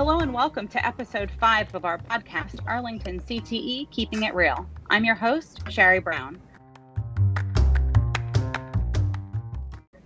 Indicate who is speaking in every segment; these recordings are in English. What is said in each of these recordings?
Speaker 1: Hello and welcome to episode five of our podcast, Arlington CTE Keeping It Real. I'm your host, Sherry Brown.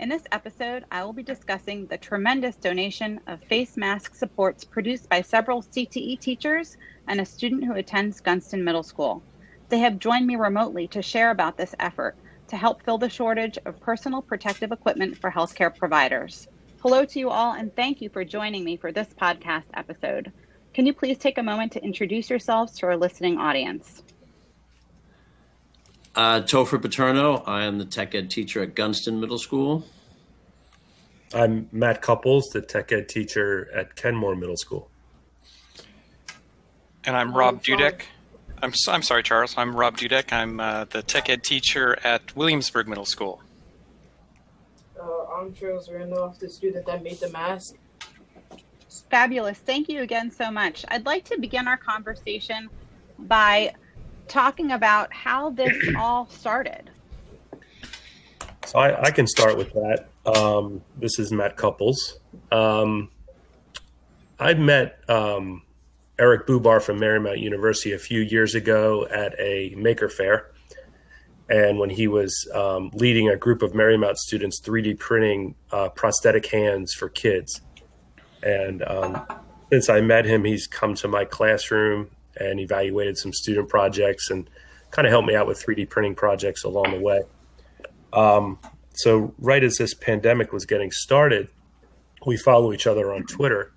Speaker 1: In this episode, I will be discussing the tremendous donation of face mask supports produced by several CTE teachers and a student who attends Gunston Middle School. They have joined me remotely to share about this effort to help fill the shortage of personal protective equipment for healthcare providers. Hello to you all, and thank you for joining me for this podcast episode. Can you please take a moment to introduce yourselves to our listening audience?
Speaker 2: Uh, Topher Paterno. I am the tech ed teacher at Gunston Middle School.
Speaker 3: I'm Matt Couples, the tech ed teacher at Kenmore Middle School.
Speaker 4: And I'm Rob Dudek. I'm, I'm sorry, Charles. I'm Rob Dudek. I'm uh, the tech ed teacher at Williamsburg Middle School.
Speaker 5: Uh, I'm Charles Randolph, the student that made the mask.
Speaker 1: Fabulous. Thank you again so much. I'd like to begin our conversation by talking about how this all started.
Speaker 3: So I, I can start with that. Um, this is Matt Couples. Um, I met um, Eric Bubar from Marymount University a few years ago at a maker fair. And when he was um, leading a group of Marymount students 3D printing uh, prosthetic hands for kids. And um, since I met him, he's come to my classroom and evaluated some student projects and kind of helped me out with 3D printing projects along the way. Um, so, right as this pandemic was getting started, we follow each other on Twitter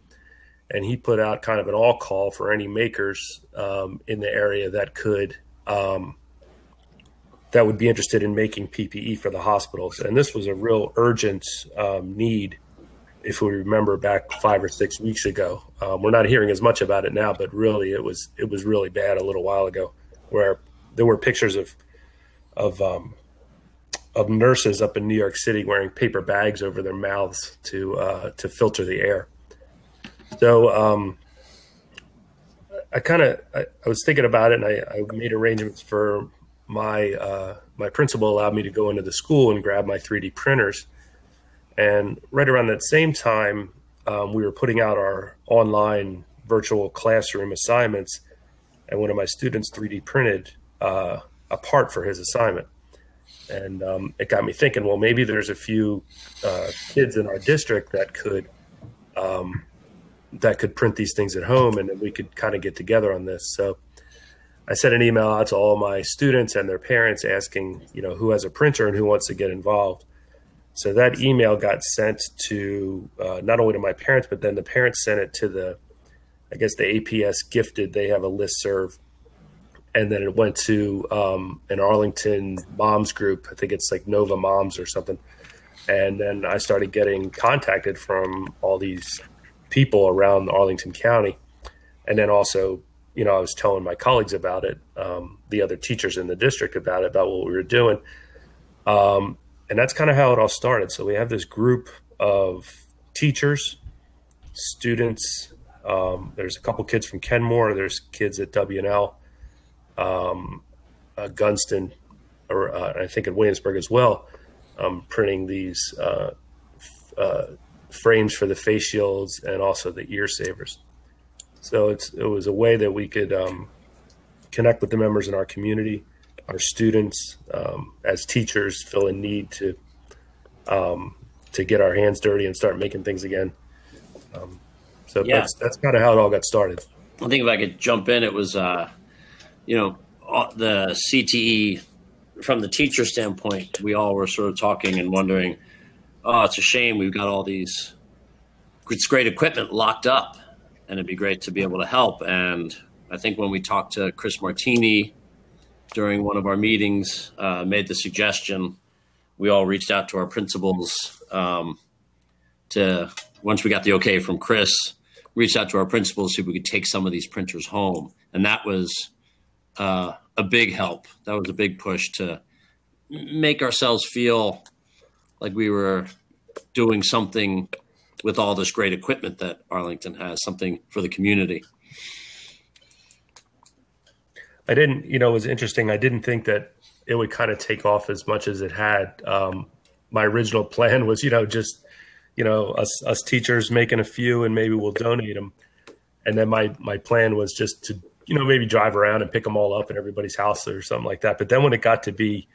Speaker 3: and he put out kind of an all call for any makers um, in the area that could um, that would be interested in making PPE for the hospitals. And this was a real urgent um, need, if we remember back five or six weeks ago. Um, we're not hearing as much about it now, but really it was it was really bad a little while ago, where there were pictures of of um, of nurses up in New York City wearing paper bags over their mouths to uh, to filter the air. So um, I kind of I, I, was thinking about it, and I, I made arrangements for my uh, my principal allowed me to go into the school and grab my 3D printers. And right around that same time, um, we were putting out our online virtual classroom assignments, and one of my students 3D printed uh, a part for his assignment. And um, it got me thinking, well, maybe there's a few uh, kids in our district that could um, that could print these things at home and we could kind of get together on this. So I sent an email out to all my students and their parents asking, you know, who has a printer and who wants to get involved. So that email got sent to uh, not only to my parents, but then the parents sent it to the, I guess the APS gifted. They have a list serve, and then it went to um, an Arlington moms group. I think it's like Nova Moms or something. And then I started getting contacted from all these people around Arlington County. And then also, you know, I was telling my colleagues about it, um, the other teachers in the district about it, about what we were doing. Um, and that's kind of how it all started. So we have this group of teachers, students. Um, there's a couple kids from Kenmore. There's kids at WNL, um, uh, Gunston, or uh, I think at Williamsburg as well, um, printing these uh, uh frames for the face shields and also the ear savers. So it's it was a way that we could um, connect with the members in our community, our students, um, as teachers feel a need to um, to get our hands dirty and start making things again. Um, so yeah. that's that's kind of how it all got started.
Speaker 2: I think if I could jump in, it was uh, you know the CTE from the teacher standpoint. We all were sort of talking and wondering oh, it's a shame we've got all these it's great equipment locked up, and it'd be great to be able to help. And I think when we talked to Chris Martini during one of our meetings, uh, made the suggestion. We all reached out to our principals um, to once we got the okay from Chris, reached out to our principals see if we could take some of these printers home, and that was uh, a big help. That was a big push to make ourselves feel like we were doing something with all this great equipment that Arlington has, something for the community.
Speaker 3: I didn't, you know, it was interesting. I didn't think that it would kind of take off as much as it had. Um, my original plan was, you know, just, you know, us, us teachers making a few and maybe we'll donate them. and then my my plan was just to you know maybe drive around and pick them all up in everybody's house or something like that. But then when it got to be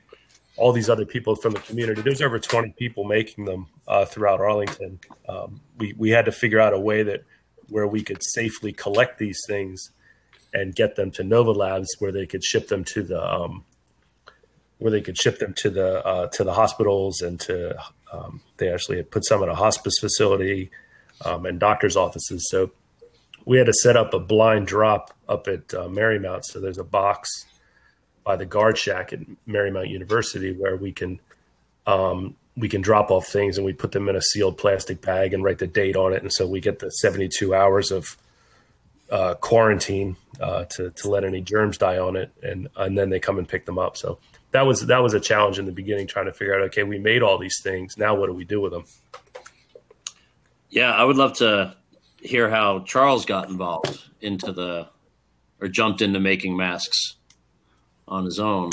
Speaker 3: all these other people from the community, there's over 20 people making them uh, throughout Arlington. Um, we we had to figure out a way that where we could safely collect these things and get them to Nova Labs, where they could ship them to the um, where they could ship them to the uh, to the hospitals and to um, they actually put some in a hospice facility um, and doctors' offices. So we had to set up a blind drop up at uh, Marymount. So there's a box by the guard shack at Marymount University where we can um, we can drop off things and we put them in a sealed plastic bag and write the date on it, and so we get the 72 hours of uh, quarantine uh, to to let any germs die on it, and and then they come and pick them up. So that was that was a challenge in the beginning, trying to figure out okay, we made all these things, now what do we do with them?
Speaker 2: Yeah, I would love to hear how Charles got involved into the or jumped into making masks on his own.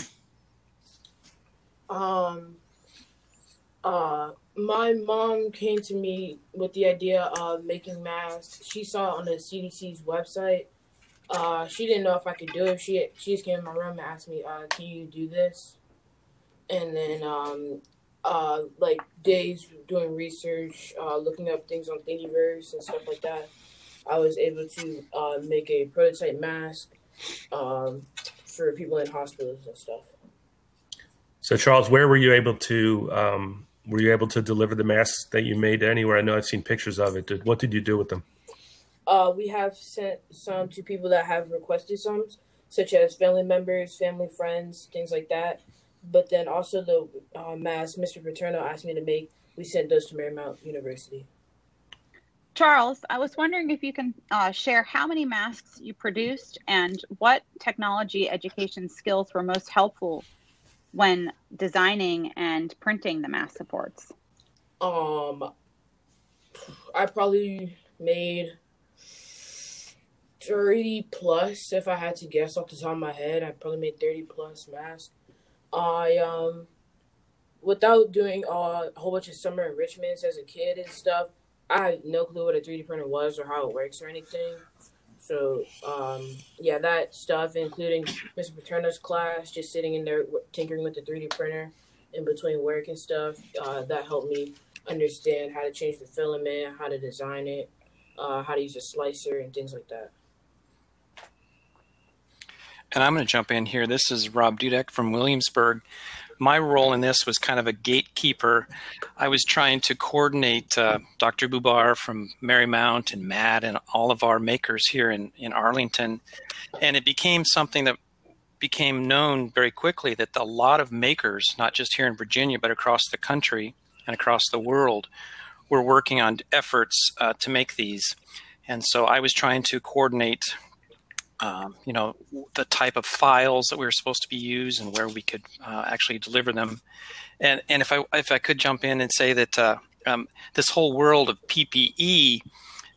Speaker 5: Um, uh, my mom came to me with the idea of making masks. She saw it on the CDC's website. Uh, she didn't know if I could do it. She she just came in my room and asked me, uh, "Can you do this?" And then, um, uh, like days doing research, uh, looking up things on Thingiverse and stuff like that, I was able to uh, make a prototype mask um, for people in hospitals and stuff.
Speaker 3: So, Charles, where were you able to um, were you able to deliver the masks that you made anywhere? I know I've seen pictures of it. Did, what did you do with them?
Speaker 5: Uh, we have sent some to people that have requested some, such as family members, family friends, things like that. But then also the uh, masks Mr. Paterno asked me to make, we sent those to Marymount University.
Speaker 1: Charles, I was wondering if you can uh, share how many masks you produced and what technology education skills were most helpful when designing and printing the mask supports?
Speaker 5: Um, I probably made 30 plus if I had to guess off the top of my head. I probably made 30 plus masks. I, um, without doing uh, a whole bunch of summer enrichments as a kid and stuff, I had no clue what a 3D printer was or how it works or anything. So, um, yeah, that stuff, including Mr. Paterno's class, just sitting in there tinkering with the 3D printer in between work and stuff, uh, that helped me understand how to change the filament, how to design it, uh, how to use a slicer, and things like that.
Speaker 4: And I'm going to jump in here. This is Rob Dudek from Williamsburg. My role in this was kind of a gatekeeper. I was trying to coordinate uh, Dr. Bubar from Marymount and Matt and all of our makers here in, in Arlington. And it became something that became known very quickly that a lot of makers, not just here in Virginia, but across the country and across the world, were working on efforts uh, to make these. And so I was trying to coordinate um, you know, the type of files that we were supposed to be used and where we could uh, actually deliver them. And and if I if I could jump in and say that uh, um, this whole world of PPE,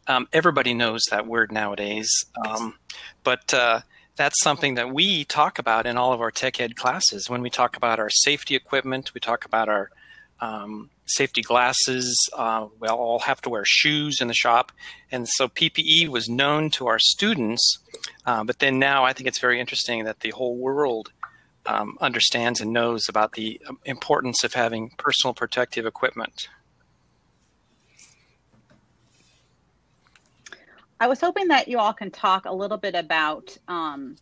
Speaker 4: um, everybody knows that word nowadays, um, but uh, that's something that we talk about in all of our tech ed classes. When we talk about our safety equipment, we talk about our um, safety glasses. Uh, we all have to wear shoes in the shop. And so PPE was known to our students. Uh, but then now I think it's very interesting that the whole world um, understands and knows about the importance of having personal protective equipment.
Speaker 1: I was hoping that you all can talk a little bit about um,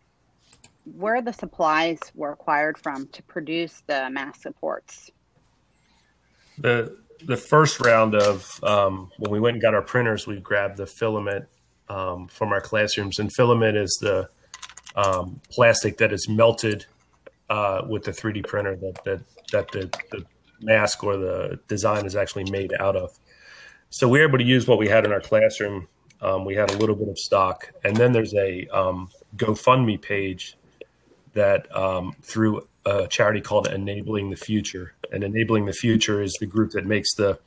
Speaker 1: where the supplies were acquired from to produce the mask supports
Speaker 3: the the first round of um, when we went and got our printers, we grabbed the filament um, from our classrooms, and filament is the um, plastic that is melted uh, with the 3D printer that that that the, the mask or the design is actually made out of. So we were able to use what we had in our classroom. Um, we had a little bit of stock, and then there's a um, GoFundMe page that um, through a charity called Enabling the Future. And Enabling the Future is the group that makes the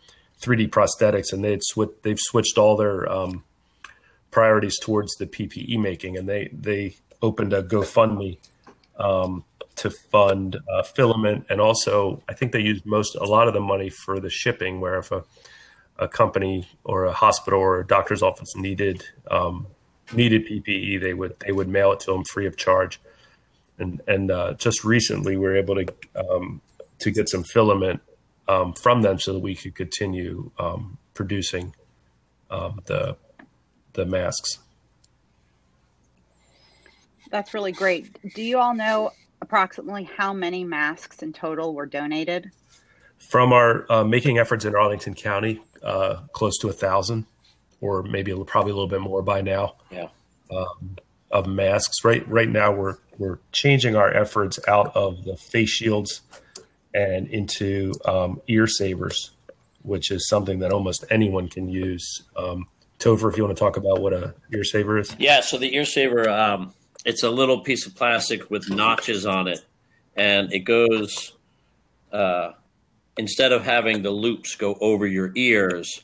Speaker 3: 3D prosthetics, and they sw- they've switched all their um, priorities towards the PPE making, and they they opened a GoFundMe um, to fund uh, filament, and also I think they used most a lot of the money for the shipping, where if a a company or a hospital or a doctor's office needed um, needed PPE, they would they would mail it to them free of charge. And and uh, just recently, we were able to um, to get some filament um, from them so that we could continue um, producing um, the the masks.
Speaker 1: That's really great. Do you all know approximately how many masks in total were donated?
Speaker 3: From our uh, making efforts in Arlington County, uh, close to a thousand, or maybe a, probably a little bit more by now.
Speaker 2: Yeah.
Speaker 3: Um, of masks. Right right now, we're we're changing our efforts out of the face shields and into um, ear savers, which is something that almost anyone can use. Um, if you want to talk about what a ear saver is.
Speaker 2: Yeah, so the ear saver, um, it's a little piece of plastic with notches on it, and it goes. Uh, instead of having the loops go over your ears,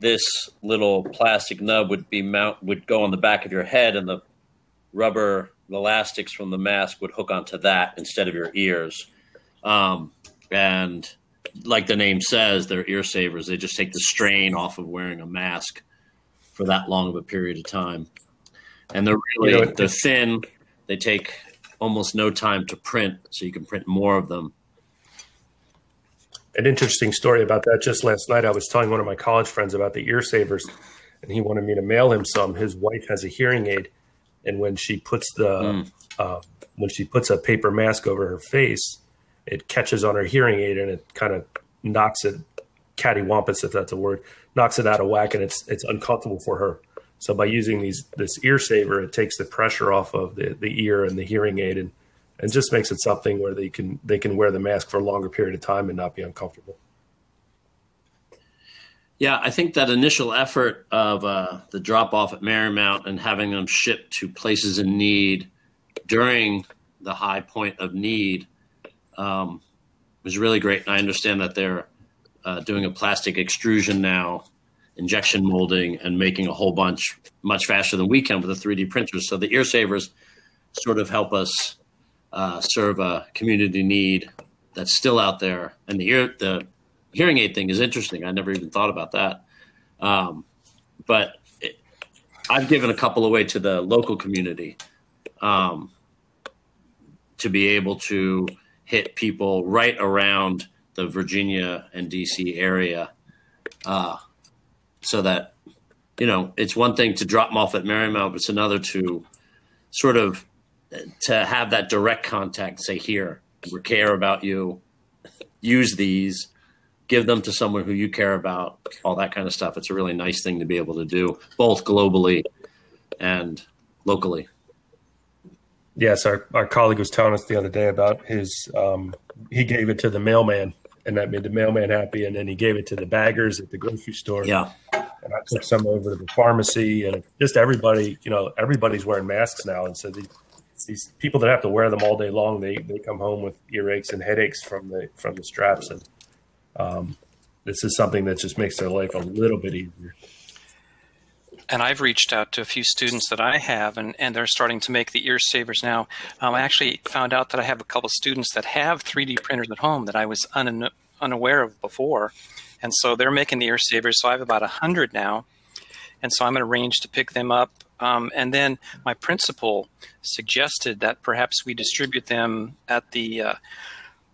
Speaker 2: this little plastic nub would be mount would go on the back of your head, and the rubber elastics from the mask would hook onto that instead of your ears. Um, and like the name says, they're ear savers. They just take the strain off of wearing a mask for that long of a period of time. And they're really you know, they're thin. They take almost no time to print, so you can print more of them.
Speaker 3: An interesting story about that. Just last night, I was telling one of my college friends about the ear savers, and he wanted me to mail him some. His wife has a hearing aid, and when she puts the mm. uh, when she puts a paper mask over her face, it catches on her hearing aid and it kind of knocks it cattywampus, if that's a word, knocks it out of whack, and it's it's uncomfortable for her. So by using these this ear saver, it takes the pressure off of the, the ear and the hearing aid, and and just makes it something where they can they can wear the mask for a longer period of time and not be uncomfortable.
Speaker 2: Yeah, I think that initial effort of uh, the drop off at Marymount and having them shipped to places in need during the high point of need um, was really great. And I understand that they're uh, doing a plastic extrusion now, injection molding, and making a whole bunch much faster than we can with the 3D printers. So the ear savers sort of help us uh, serve a community need that's still out there. And the ear, the hearing aid thing is interesting. I never even thought about that. Um, but it, I've given a couple away to the local community um, to be able to hit people right around the Virginia and DC area, uh, so that you know it's one thing to drop them off at Marymount, but it's another to sort of to have that direct contact. Say, here, we care about you. Use these. Give them to someone who you care about. All that kind of stuff. It's a really nice thing to be able to do, both globally and locally.
Speaker 3: Yes, our, our colleague was telling us the other day about his. Um, he gave it to the mailman and that made the mailman happy. And then he gave it to the baggers at the grocery store.
Speaker 2: Yeah.
Speaker 3: And I took some over to the pharmacy and just everybody, you know, everybody's wearing masks now. And so these, these people that have to wear them all day long, they, they come home with earaches and headaches from the, from the straps. And um, this is something that just makes their life a little bit easier
Speaker 4: and I've reached out to a few students that I have, and, and they're starting to make the ear savers now. Um, I actually found out that I have a couple students that have 3D printers at home that I was un- unaware of before. And so they're making the ear savers. So I have about 100 now. And so I'm going to arrange to pick them up. Um, and then my principal suggested that perhaps we distribute them at the uh,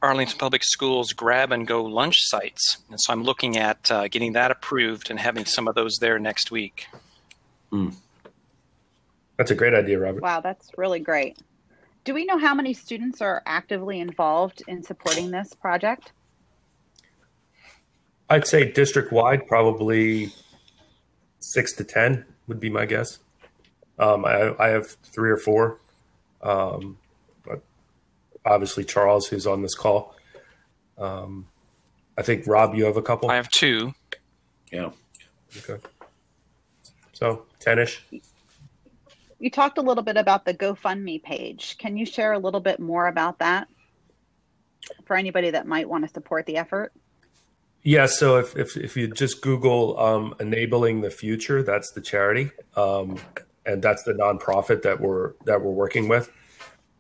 Speaker 4: Arlington Public Schools grab and go lunch sites. And so I'm looking at uh, getting that approved and having some of those there next week.
Speaker 3: Mm. That's a great idea, Robert.
Speaker 1: Wow, that's really great. Do we know how many students are actively involved in supporting this project?
Speaker 3: I'd say district wide, probably six to 10 would be my guess. Um, I, I, have three or four. Um, but obviously, Charles, who's on this call. Um, I think, Rob, you have a couple?
Speaker 4: I have two.
Speaker 2: Yeah.
Speaker 3: Okay. So 10 ish.
Speaker 1: You talked a little bit about the GoFundMe page. Can you share a little bit more about that for anybody that might want to support the effort?
Speaker 3: Yeah, so if, if, if you just Google um, Enabling the Future, that's the charity. Um, and that's the nonprofit that we're that we're working with.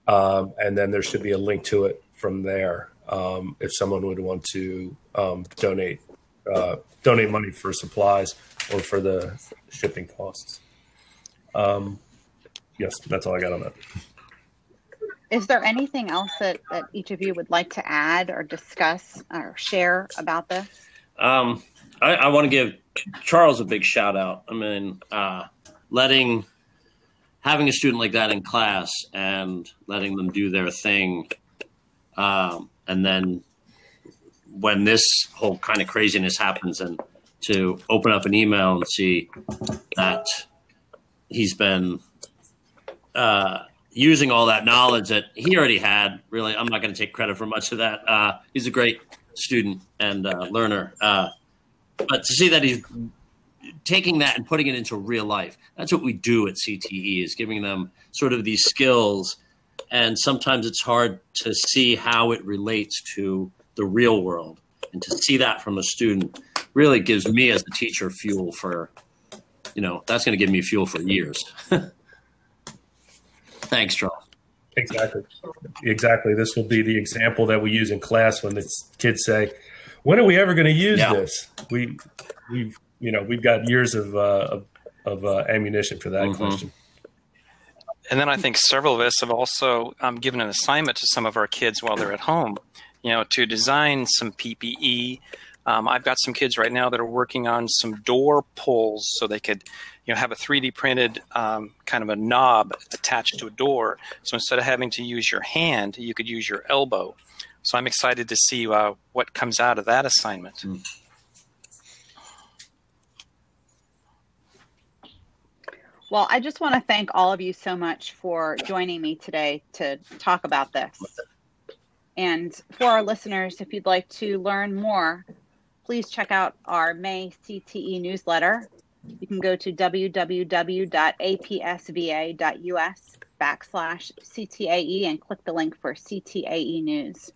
Speaker 3: Um, and then there should be a link to it from there um, if someone would want to um, donate uh, donate money for supplies or for the shipping costs. Um, yes, that's all I got on that.
Speaker 1: Is there anything else that, that each of you would like to add or discuss or share about this?
Speaker 2: Um, I, I want to give Charles a big shout out. I mean, uh, letting having a student like that in class and letting them do their thing, um, and then when this whole kind of craziness happens, and to open up an email and see that he's been uh, using all that knowledge that he already had. Really, I'm not going to take credit for much of that. Uh, he's a great student and uh, learner. Uh, but to see that he's taking that and putting it into real life, that's what we do at CTE is giving them sort of these skills. And sometimes it's hard to see how it relates to the real world. And to see that from a student really gives me as a teacher fuel for, you know, that's going to give me fuel for years. Thanks, Charles.
Speaker 3: Exactly. Exactly. This will be the example that we use in class when the kids say, "When are we ever going to use yeah. this?" We, we've, you know, we've got years of uh, of, of uh, ammunition for that mm-hmm. question.
Speaker 4: And then I think several of us have also um, given an assignment to some of our kids while they're at home, you know, to design some PPE. Um, I've got some kids right now that are working on some door pulls so they could you know have a 3D printed um, kind of a knob attached to a door. So instead of having to use your hand, you could use your elbow. So I'm excited to see uh, what comes out of that assignment. Mm.
Speaker 1: Well, I just want to thank all of you so much for joining me today to talk about this. And for our listeners, if you'd like to learn more, please check out our May CTE newsletter you can go to www.apsva.us backslash CTAE and click the link for CTAE news.